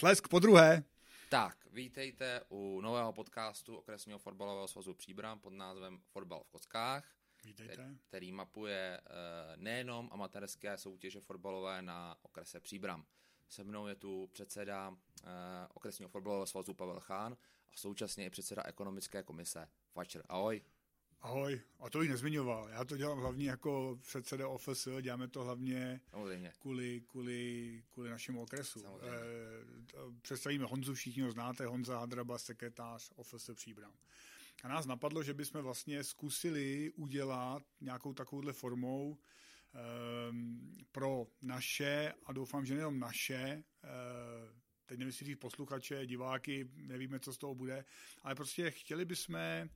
Tlesk po druhé. Tak, vítejte u nového podcastu Okresního fotbalového svazu Příbram pod názvem Fotbal v kockách, Vítejte. který, mapuje uh, nejenom amatérské soutěže fotbalové na okrese Příbram. Se mnou je tu předseda uh, Okresního fotbalového svazu Pavel Chán a současně i předseda ekonomické komise Fatscher. Ahoj. Ahoj, a to bych nezmiňoval. Já to dělám hlavně jako předseda OFS, děláme to hlavně Samozřejmě. kvůli, kvůli, kvůli našemu okresu. Samozřejmě. Eh, představíme Honzu, všichni ho znáte, Honza Hadraba, sekretář OFS Příbram. A nás napadlo, že bychom vlastně zkusili udělat nějakou takovouhle formou ehm, pro naše, a doufám, že nejenom naše, eh, teď nevím, jestli posluchače, diváky, nevíme, co z toho bude, ale prostě chtěli bychom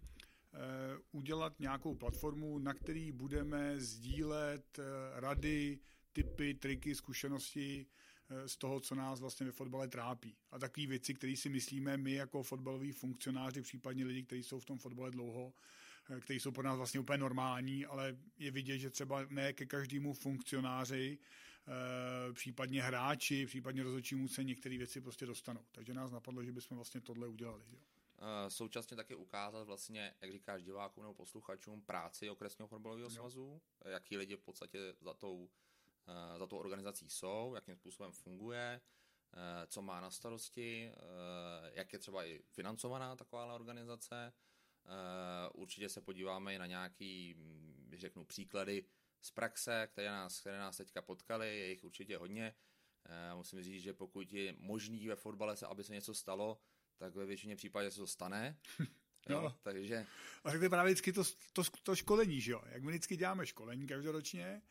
udělat nějakou platformu, na který budeme sdílet eh, rady, typy, triky, zkušenosti eh, z toho, co nás vlastně ve fotbale trápí. A takové věci, které si myslíme my jako fotbaloví funkcionáři, případně lidi, kteří jsou v tom fotbale dlouho, eh, kteří jsou pro nás vlastně úplně normální, ale je vidět, že třeba ne ke každému funkcionáři, eh, případně hráči, případně rozhodčímu se některé věci prostě dostanou. Takže nás napadlo, že bychom vlastně tohle udělali. Jo. Uh, současně taky ukázat vlastně, jak říkáš divákům nebo posluchačům, práci okresního fotbalového svazu, jaký lidi v podstatě za tou, uh, za tou organizací jsou, jakým způsobem funguje, uh, co má na starosti, jak je třeba i financovaná taková organizace. Určitě se podíváme i na nějaký, hm, řeknu, příklady z praxe, které nás, které nás teďka potkaly, je jich určitě hodně. Musím říct, že pokud je možný ve fotbale, se, aby se něco stalo, tak ve většině případů se to stane. Jo, No. takže A tak to je právě vždycky to, to, to školení, že jo? Jak my vždycky děláme školení každoročně,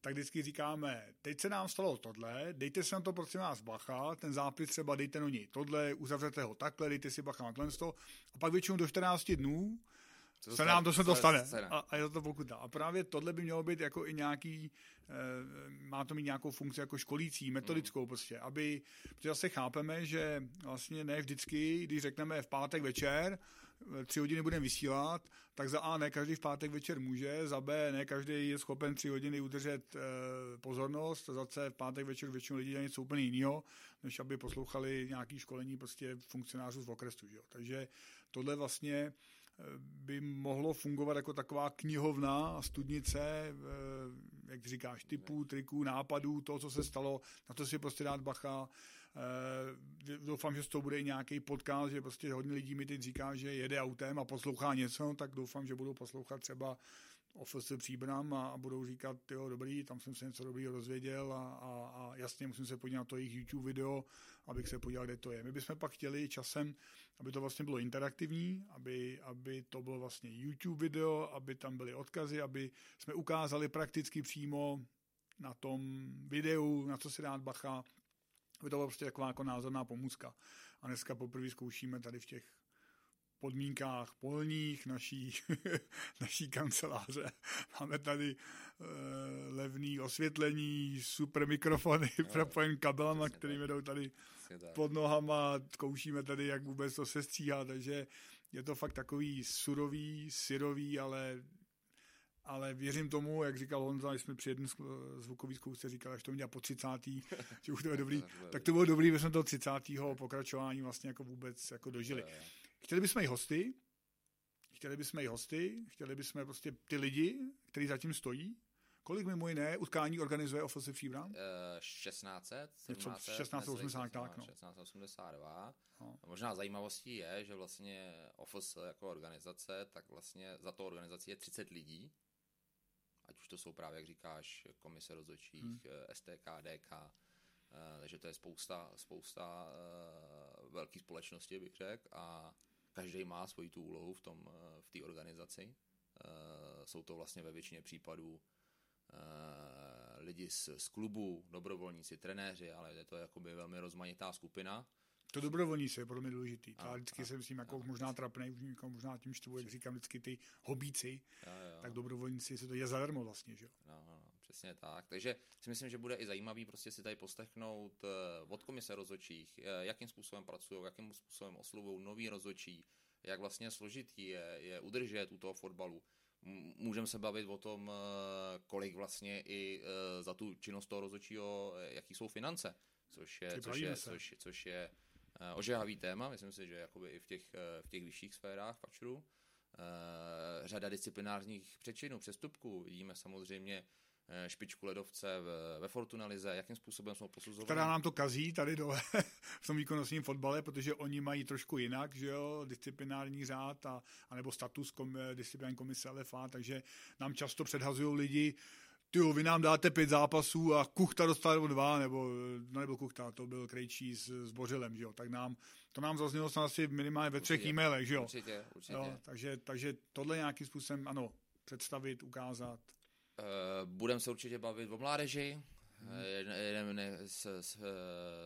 tak vždycky říkáme, teď se nám stalo tohle, dejte si na to prosím vás bacha, ten zápis třeba dejte do něj tohle, uzavřete ho takhle, dejte si bacha na tohle to, a pak většinou do 14 dnů co se nám to se to stane. stane. A, a je to pokuta. A právě tohle by mělo být jako i nějaký, e, má to mít nějakou funkci jako školící, metodickou Hmm. prostě, aby, protože zase chápeme, že vlastně ne vždycky, když řekneme v pátek večer, e, tři hodiny budeme vysílat, tak za A ne každý v pátek večer může, za B ne každý je schopen tři hodiny udržet e, pozornost, za C v pátek večer většinou lidí dělají něco úplně jiného, než aby poslouchali nějaký školení prostě funkcionářů z okresu. Že jo? Takže tohle vlastně by mohlo fungovat jako taková knihovna a studnice, eh, jak říkáš, typů, triků, nápadů, toho, co se stalo, na to si prostě dát bacha. Eh, Doufám, že z toho bude i nějaký podcast, že prostě hodně lidí mi teď říká, že jede autem a poslouchá něco, tak doufám, že budou poslouchat třeba OFS Příbram a, a budou říkat, jo, dobrý, tam jsem se něco dobrýho dozvěděl a, a, a jasně musím se podívat na to jejich YouTube video, abych se podíval, kde to je. My bychom pak chtěli časem, aby to vlastně bylo interaktivní, aby, aby to bylo vlastně YouTube video, aby tam byly odkazy, aby jsme ukázali prakticky přímo na tom videu, na co si dát bacha, aby to byla prostě taková jako názorná pomůcka. A dneska poprvé zkoušíme tady v těch podmínkách polních naší, naší kanceláře. Máme tady uh, levný osvětlení, super mikrofony, propojen kabelama, který tak. vedou tady pod nohama, zkoušíme tady, jak vůbec to se stříhá, takže je to fakt takový surový, syrový, ale ale věřím tomu, jak říkal Honza, když jsme při jedné zvukové zkoušce říkali, až to měl po 30. že už to je dobrý, tak to bylo dobrý, že jsme toho 30. pokračování vlastně jako vůbec jako dožili. Chtěli bychom i hosty, chtěli bychom i hosty, chtěli bychom prostě ty lidi, kteří zatím stojí. Kolik mimo jiné utkání organizuje OFS Příbram? Eh, 1600, Něco 1700, 1680, tak, no. 1682. No. A Možná zajímavostí je, že vlastně OFS jako organizace, tak vlastně za to organizací je 30 lidí. Ať už to jsou právě, jak říkáš, komise rozhodčích, hmm. STK, DK, eh, takže to je spousta, spousta uh, velké společnosti, bych řekl, a každý má svoji tu úlohu v tom, eh, v té organizaci. Eh, Jsou to vlastně ve většině případů eh, lidi z, z klubu, dobrovolníci, trenéři, ale je to jakoby velmi rozmanitá skupina. To dobrovolníci je pro mě důležitý. Já vždycky ano, jsem s tím jako ano, možná trapnej, už jako možná tím štvu, jak říkám vždycky ty hobíci, Jo, jo. tak dobrovolníci se to je zadarmo vlastně, že jo. No, no, no, přesně tak. Takže si myslím, že bude i zajímavý prostě si tady poslechnout eh, od komise rozhodčích, eh, jakým způsobem pracují, jakým způsobem oslovují nový rozhodčí, jak vlastně složitý je, je udržet u toho fotbalu. Můžeme se bavit o tom, eh, kolik vlastně i za tu činnost toho rozhodčího, eh, jaký jsou finance. což je, což je, což, což je ožehavý téma, myslím si, že jakoby i v těch, v těch vyšších sférách fačru. Řada disciplinárních přečinů, přestupků, vidíme samozřejmě špičku ledovce ve Fortuna Lize, jakým způsobem jsme posuzovali. Která nám to kazí tady dole v tom výkonnostním fotbale, protože oni mají trošku jinak, že jo, disciplinární řád a, anebo status kom, disciplinární komise LFA, takže nám často předhazují lidi, ty vy nám dáte pět zápasů a Kuchta dostal dva, nebo, no nebo Kuchta, to byl Krejčí s, s Bořilem, že jo, tak nám, to nám zaznělo snad asi minimálně ve třech e-mailech, že jo. Určitě, určitě. Jo, takže, takže tohle nějakým způsobem, ano, představit, ukázat. Uh, Budeme se určitě bavit o mládeži. Hmm. Jeden z, z,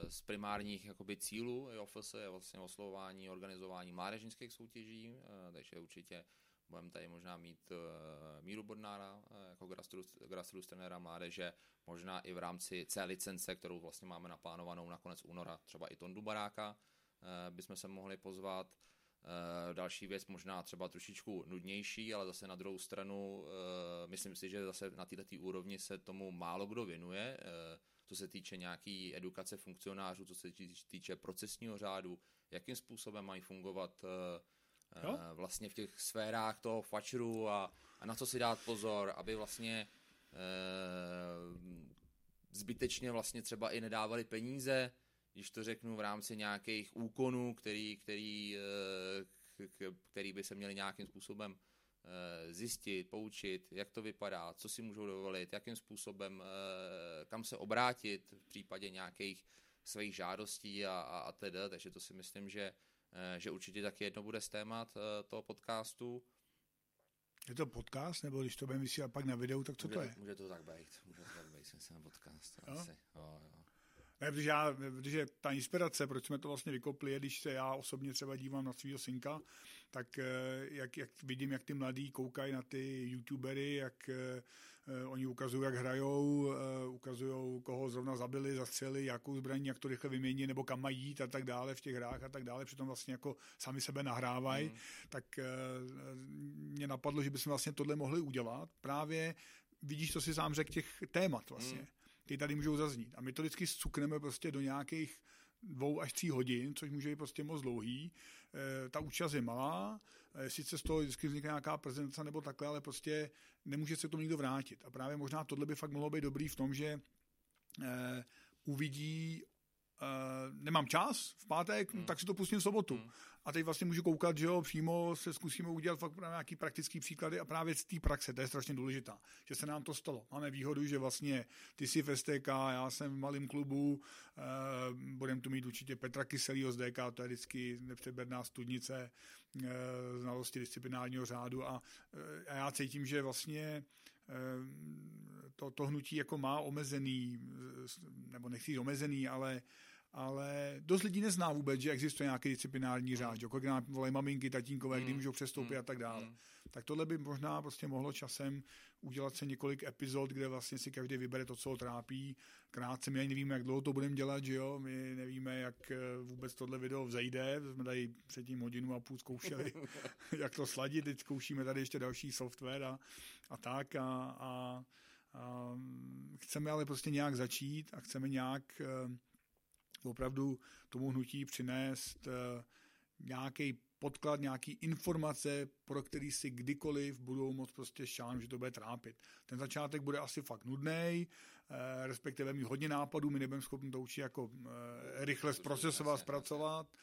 z primárních jakoby, cílů EOFS je vlastně oslovování, organizování mládežnických soutěží, takže určitě budeme tady možná mít Míru Bodnára jako grassroots trenéra mládeže, možná i v rámci C licence, kterou vlastně máme naplánovanou na konec února, třeba i Tondu Baráka bychom se mohli pozvat. Uh, další věc možná třeba trošičku nudnější, ale zase na druhou stranu uh, myslím si, že zase na této úrovni se tomu málo kdo věnuje, uh, co se týče nějaký edukace funkcionářů, co se týče procesního řádu, jakým způsobem mají fungovat uh, vlastně v těch sférách toho fačru a, a na co si dát pozor, aby vlastně zbytečně vlastně třeba i nedávali peníze, když to řeknu, v rámci nějakých úkonů, který, který, eh, který by se měli nějakým způsobem eh, zjistit, poučit, jak to vypadá, co si můžou dovolit, jakým způsobem, eh, kam se obrátit v případě nějakých svých žádostí a, a, a tedy. Takže to si myslím, že, že určitě taky jedno bude z témat toho podcastu. Je to podcast, nebo když to budeme vysílat pak na videu, tak co může, to je? Může to tak být, může to tak být, jsem na podcast. Jo? Asi. Jo, jo. Ne, protože, já, protože ta inspirace, proč jsme to vlastně vykopli, je, když se já osobně třeba dívám na svého synka, tak eh, jak, jak vidím, jak ty mladí koukají na ty youtubery, jak uh, oni ukazují, jak hrajou, ukazují, koho zrovna zabili, zastřeli, jakou zbraní, jak to rychle vymění, nebo kam mají jít a tak dále v těch hrách a tak dále, přitom vlastně jako sami sebe nahrávají, mm. tak mě napadlo, že bychom vlastně tohle mohli udělat. Právě vidíš, to si sám řekl, těch témat vlastně. Mm ty tady můžou zaznít. A my to vždycky cukneme prostě do nějakých dvou až tří hodin, což může být prostě moc dlouhý. E, ta účast je malá, e, sice z toho vždycky vznikne nějaká prezentace nebo takhle, ale prostě nemůže se k tomu nikdo vrátit. A právě možná tohle by fakt mohlo být dobrý v tom, že e, uvidí Uh, nemám čas v pátek, hmm. tak si to pustím v sobotu. Hmm a teď vlastně můžu koukat, že jo, přímo se zkusíme udělat fakt nějaký praktický příklady a právě z té praxe, to je strašně důležitá, že se nám to stalo. Máme výhodu, že vlastně ty jsi v STK, já jsem v malém klubu, eh, budeme tu mít určitě Petra Kyselýho z DK, to je vždycky nepřeberná studnice eh, znalosti disciplinárního řádu a, eh, a já cítím, že vlastně to, to hnutí jako má omezený, nebo nechci omezený, ale ale dost lidí nezná vůbec, že existuje nějaký disciplinární řád, mm. kolik nám volají maminky, tatínkové, mm. kdy můžou přestoupit mm. a tak dále. Mm. Tak tohle by možná prostě mohlo časem udělat se několik epizod, kde vlastně si každý vybere to, co ho trápí. Krátce, my ani nevíme, jak dlouho to budeme dělat, že jo, my nevíme, jak eh, vůbec tohle video vzejde, jsme tady předtím hodinu a půl zkoušeli, jak to sladit, teď zkoušíme tady ještě další software a, a tak a, a, a chceme ale prostě nějak začít a chceme nějak eh, opravdu tomu hnutí přinést eh, nějaký podklad, nějaký informace, pro který si kdykoliv budou moct prostě šán, že to bude trápit. Ten začátek bude asi fakt nudný, eh, respektive mít hodně nápadů, my nebudeme schopni to určitě jako eh, rychle zprocesovat, zpracovat.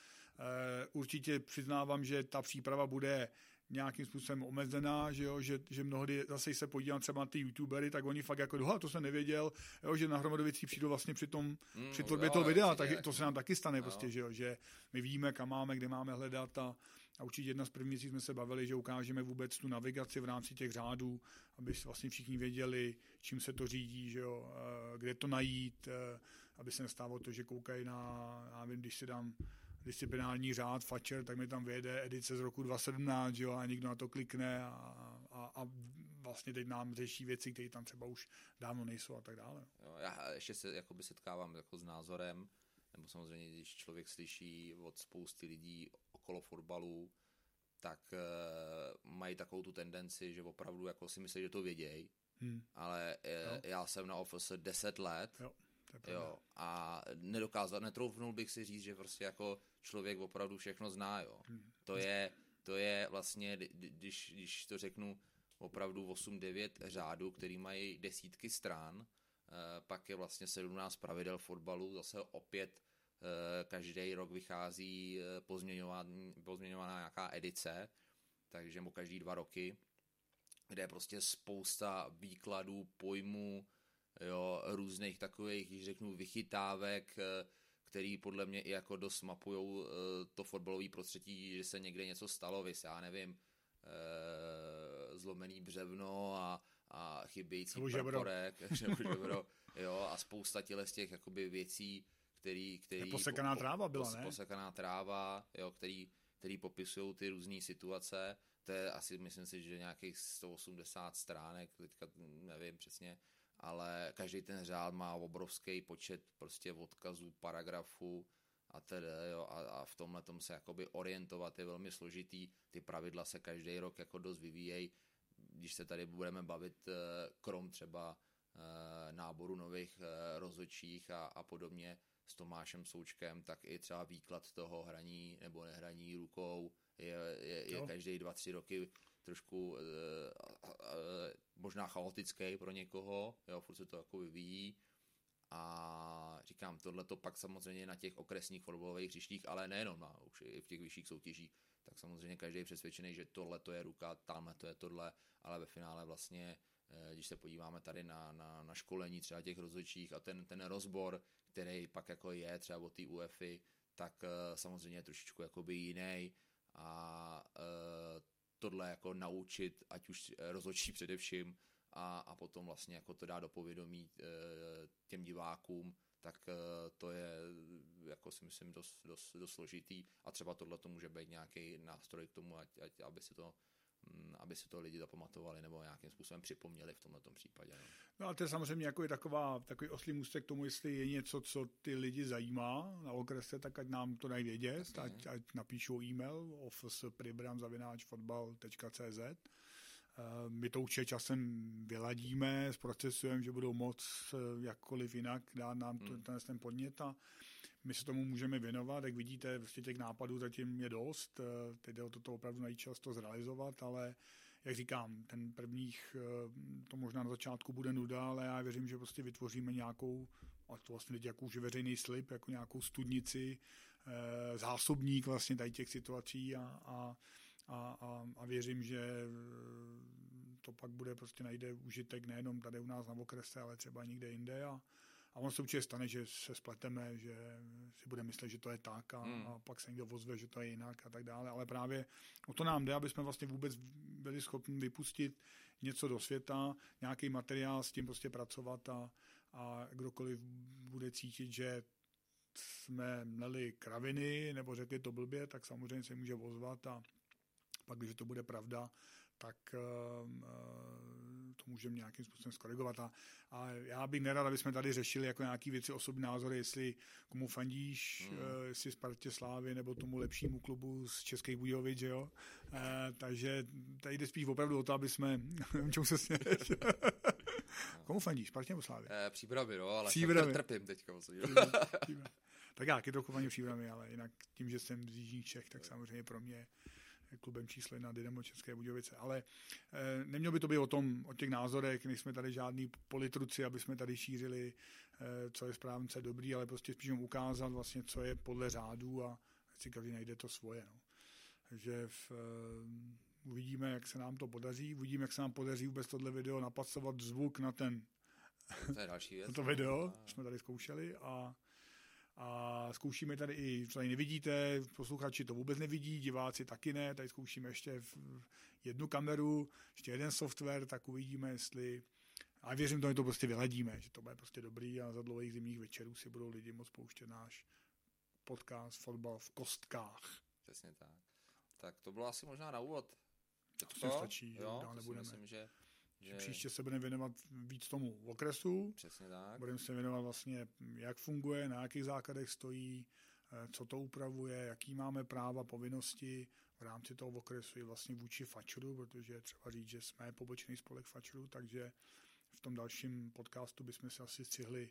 Určitě přiznávám, že ta příprava bude nějakým způsobem omezená, že, jo, že, že mnohdy zase se podívám třeba na ty youtubery, tak oni fakt jako, to jsem nevěděl, jo, že na hromadu věcí přijdou vlastně při tom, mm, při tvorbě toho videa, takže to se nám taky stane, no. prostě, že, jo, že my víme, kam máme, kde máme hledat a, a určitě jedna z prvních jsme se bavili, že ukážeme vůbec tu navigaci v rámci těch řádů, aby vlastně všichni věděli, čím se to řídí, že jo, kde to najít, aby se nestávalo to, že koukají na, já vím, když si dám disciplinární řád Fatcher, tak mi tam vyjede edice z roku 2017, jo, a někdo na to klikne a, a, a vlastně teď nám řeší věci, které tam třeba už dávno nejsou a tak dále. Jo, já ještě se jakoby setkávám jako s názorem, nebo samozřejmě, když člověk slyší od spousty lidí okolo fotbalu, tak uh, mají takovou tu tendenci, že opravdu jako si myslí, že to vědějí, hmm. ale uh, já jsem na office 10 let jo Jo, a nedokázal, netroufnul bych si říct, že prostě jako člověk opravdu všechno zná, jo. Hmm. To je, to je vlastně, když, když to řeknu, opravdu 8-9 řádů, který mají desítky stran, eh, pak je vlastně 17 pravidel fotbalu, zase opět eh, každý rok vychází eh, pozměňovaná nějaká edice, takže mu každý dva roky, kde je prostě spousta výkladů, pojmů, jo, různých takových, když řeknu, vychytávek, který podle mě i jako dost mapujou to fotbalové prostředí, že se někde něco stalo, vys, já nevím, zlomený břevno a, a chybějící praporek, žebro, jo, a spousta těle z těch jakoby věcí, který, který posekaná po, tráva byla, ne? Posekaná tráva, jo, který, který popisují ty různé situace. To je asi, myslím si, že nějakých 180 stránek, teďka nevím přesně, ale každý ten řád má obrovský počet prostě odkazů, paragrafů a tedy, jo, a, a v tomhle tom se jakoby orientovat je velmi složitý, ty pravidla se každý rok jako dost vyvíjejí, když se tady budeme bavit eh, krom třeba eh, náboru nových eh, rozhodčích a, a podobně s Tomášem Součkem, tak i třeba výklad toho hraní nebo nehraní rukou je, je, je každý dva, tři roky trošku uh, uh, možná chaotický pro někoho, jo, furt se to jako vyvíjí. A říkám, tohle to pak samozřejmě na těch okresních fotbalových hřištích, ale nejenom na, už i v těch vyšších soutěžích, tak samozřejmě každý je přesvědčený, že tohle to je ruka, tamhle to je tohle, ale ve finále vlastně, eh, když se podíváme tady na, na, na školení třeba těch rozhodčích a ten, ten rozbor, který pak jako je třeba od té UEFI, tak eh, samozřejmě je trošičku jakoby jiný a uh, tohle jako naučit, ať už rozhodčí především, a, a potom vlastně jako to dá do povědomí uh, těm divákům, tak uh, to je jako si myslím dost, dost, dost složitý. A třeba tohle to může být nějaký nástroj k tomu, ať, ať, aby si to aby si to lidi zapamatovali nebo nějakým způsobem připomněli v tomto případě. No. no a to je samozřejmě jako je taková, takový oslý můstek k tomu, jestli je něco, co ty lidi zajímá na okrese, tak ať nám to dají vědět, ať, ať napíšou e-mail officepribramzavináčfotbal.cz Eh, my to určitě časem vyladíme, zprocesujeme, že budou moc eh, jakkoliv jinak dát nám hmm. ten, ten podnět a my se tomu můžeme věnovat. Jak vidíte, prostě těch nápadů zatím je dost. Eh, teď jde o toto opravdu najít čas to zrealizovat, ale jak říkám, ten prvních, to možná na začátku bude nuda, ale já věřím, že prostě vytvoříme nějakou, a to vlastně teď jako už veřejný slib, jako nějakou studnici, zásobník vlastně tady těch situací a, a a, a, a věřím, že eh, to pak bude prostě najde užitek nejenom tady u nás na okrese, ale třeba někde jinde a, a on se určitě stane, že se spleteme, že si bude myslet, že to je tak a, hmm. a pak se někdo ozve, že to je jinak a tak dále. Ale právě o to nám jde, aby jsme vlastně vůbec byli schopni vypustit něco do světa, nějaký materiál, s tím prostě pracovat a, a kdokoliv bude cítit, že jsme měli kraviny nebo řekli to blbě, tak samozřejmě se může ozvat a pak, když to bude pravda, tak uh, to můžeme nějakým způsobem skorigovat. A, a já bych nerad, aby jsme tady řešili jako nějaký věci, osobní názory, jestli komu fandíš, mm. jestli Spartě Slávy nebo tomu lepšímu klubu z Českých Budějovic, jo. Uh, takže tady jde spíš opravdu o to, aby jsme, čemu se směješ. komu fandíš, Spartě nebo Slávy? Eh, příbramy, no, ale příbramy. trpím teďka. tak já taky trochu fandím příbramy, ale jinak tím, že jsem z Jižních Čech, tak samozřejmě pro mě klubem číslo jedna Dynamo České Budějovice. Ale e, nemělo by to být o tom, o těch názorech, nejsme tady žádný politruci, aby jsme tady šířili, e, co je správně dobrý, ale prostě spíš ukázat vlastně, co je podle řádů a si každý najde to svoje. No. Takže v, e, uvidíme, jak se nám to podaří, uvidíme, jak se nám podaří vůbec tohle video napasovat zvuk na ten to je další věc. Na to video, jsme tady zkoušeli a a zkoušíme tady i, co tady nevidíte, posluchači to vůbec nevidí, diváci taky ne, tady zkoušíme ještě jednu kameru, ještě jeden software, tak uvidíme, jestli a věřím tomu, že to prostě vyladíme, že to bude prostě dobrý a za dlouhých zimních večerů si budou lidi moc pouštět náš podcast Fotbal v kostkách. Přesně tak. Tak to bylo asi možná na úvod. To stačí, že jo, dál nebudeme. Myslím, že že... Příště se budeme věnovat víc tomu okresu. Přesně tak. Budeme se věnovat vlastně, jak funguje, na jakých základech stojí, eh, co to upravuje, jaký máme práva, povinnosti v rámci toho okresu i vlastně vůči Fačru, protože třeba říct, že jsme pobočný spolek Fačru, takže v tom dalším podcastu bychom se asi stihli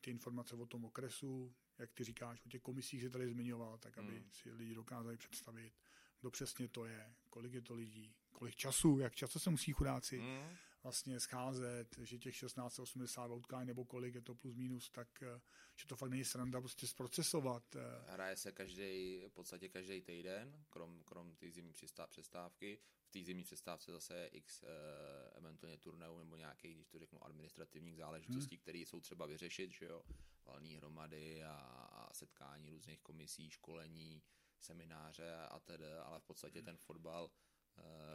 ty informace o tom okresu, jak ty říkáš, o těch komisích si tady zmiňoval, tak aby hmm. si lidi dokázali představit, kdo přesně to je, kolik je to lidí, kolik času, jak často se musí chudáci hmm. vlastně scházet, že těch 1680 utkání nebo kolik je to plus minus, tak eh, že to fakt není sranda prostě zprocesovat. Eh. Hraje se každý, v podstatě každý týden, krom, krom té zimní přestávky. V té zimní přestávce zase je x uh, eventuálně turnajů nebo nějakých, když to řeknu, administrativních záležitostí, hmm. které jsou třeba vyřešit, že jo, valní hromady a, a setkání různých komisí, školení, semináře a tedy, ale v podstatě hmm. ten fotbal Eh,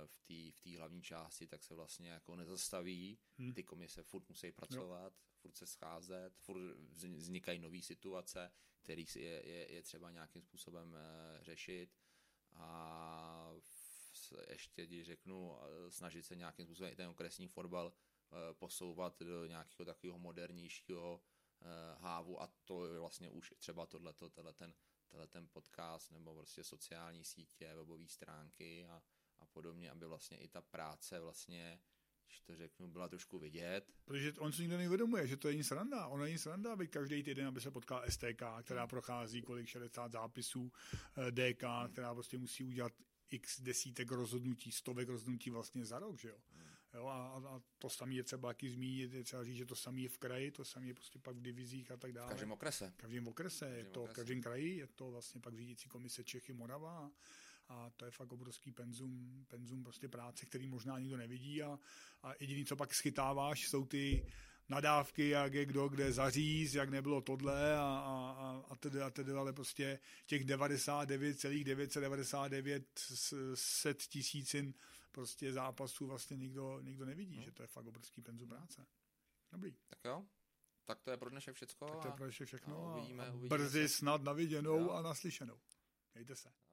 v té v hlavní části, tak se vlastně jako nezastaví. Hmm. Ty komise furt musí pracovat, jo. furt se scházet, furt vznikají nové situace, které je, je, je třeba nějakým způsobem uh, řešit. A ještě, když řeknu, eh, snažit se nějakým způsobem i ten okresní fotbal posouvat do nějakého takového modernějšího hávu a to je vlastně už třeba tohleto, tenhle ten, tenhle ten podcast nebo prostě sociální sítě, webové stránky a, a podobně, aby vlastně i ta práce vlastně když to řeknu, byla trošku vidět. Protože on si nikdo neuvědomuje, že to je nic sranda. Ono není sranda, aby každý týden, aby se potkal STK, která hmm. prochází kolik 60 zápisů, eh, DK, hmm. která prostě musí udělat x desítek rozhodnutí, stovek rozhodnutí vlastně za rok, že jo. Hmm. jo a, a, to samé je třeba taky zmínit, je třeba říct, že to samé je v kraji, to samé je prostě pak v divizích a tak dále. V každém okrese. V každém okrese, je to v každém kraji, je to vlastně pak řídící komise Čechy, Morava a to je fakt obrovský penzum, penzum prostě práce, který možná nikdo nevidí a, a jediný, co pak schytáváš, jsou ty nadávky, jak je kdo kde zaříz, jak nebylo tohle a, a, a tedy, a tedy, ale prostě těch 99,999 set tisícin prostě zápasů vlastně nikdo, nikdo nevidí, no. že to je fakt obrovský penzum práce. Dobrý. Tak jo, tak to je pro dnešek všecko. Tak to je pro dnešek všechno a, uvidíme, a uvidíme brzy se. snad naviděnou jo. a naslyšenou. Mějte se.